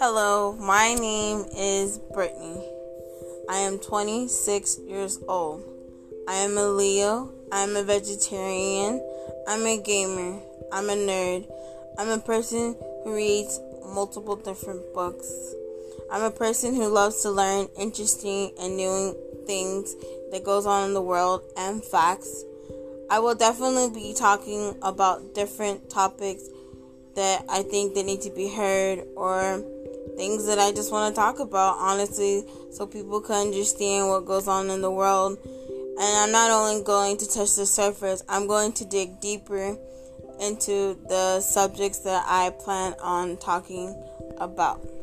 Hello, my name is Brittany. I am 26 years old. I am a Leo. I'm a vegetarian. I'm a gamer. I'm a nerd. I'm a person who reads multiple different books. I'm a person who loves to learn interesting and new things that goes on in the world and facts. I will definitely be talking about different topics that I think that need to be heard or things that I just want to talk about honestly so people can understand what goes on in the world. And I'm not only going to touch the surface, I'm going to dig deeper into the subjects that I plan on talking about.